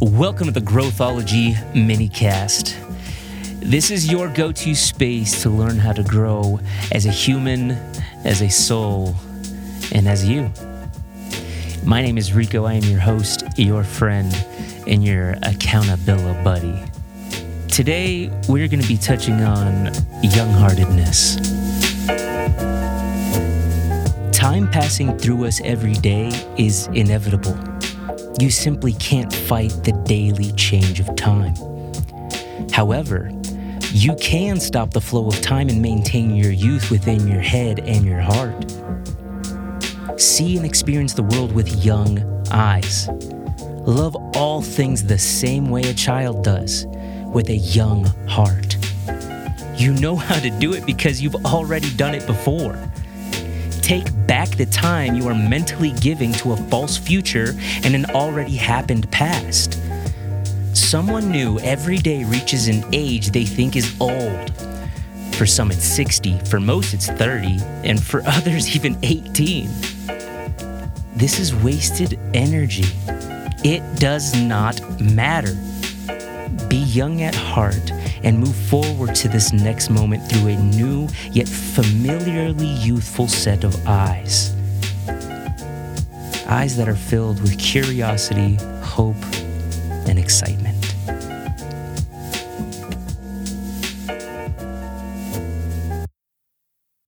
Welcome to the Growthology minicast. This is your go to space to learn how to grow as a human, as a soul, and as you. My name is Rico. I am your host, your friend, and your accountability buddy. Today, we're going to be touching on young heartedness. Time passing through us every day is inevitable. You simply can't fight the daily change of time. However, you can stop the flow of time and maintain your youth within your head and your heart. See and experience the world with young eyes. Love all things the same way a child does, with a young heart. You know how to do it because you've already done it before. Take back the time you are mentally giving to a false future and an already happened past. Someone new every day reaches an age they think is old. For some, it's 60, for most, it's 30, and for others, even 18. This is wasted energy. It does not matter. Be young at heart and move forward to this next moment through a new yet familiarly youthful set of eyes. Eyes that are filled with curiosity, hope, and excitement.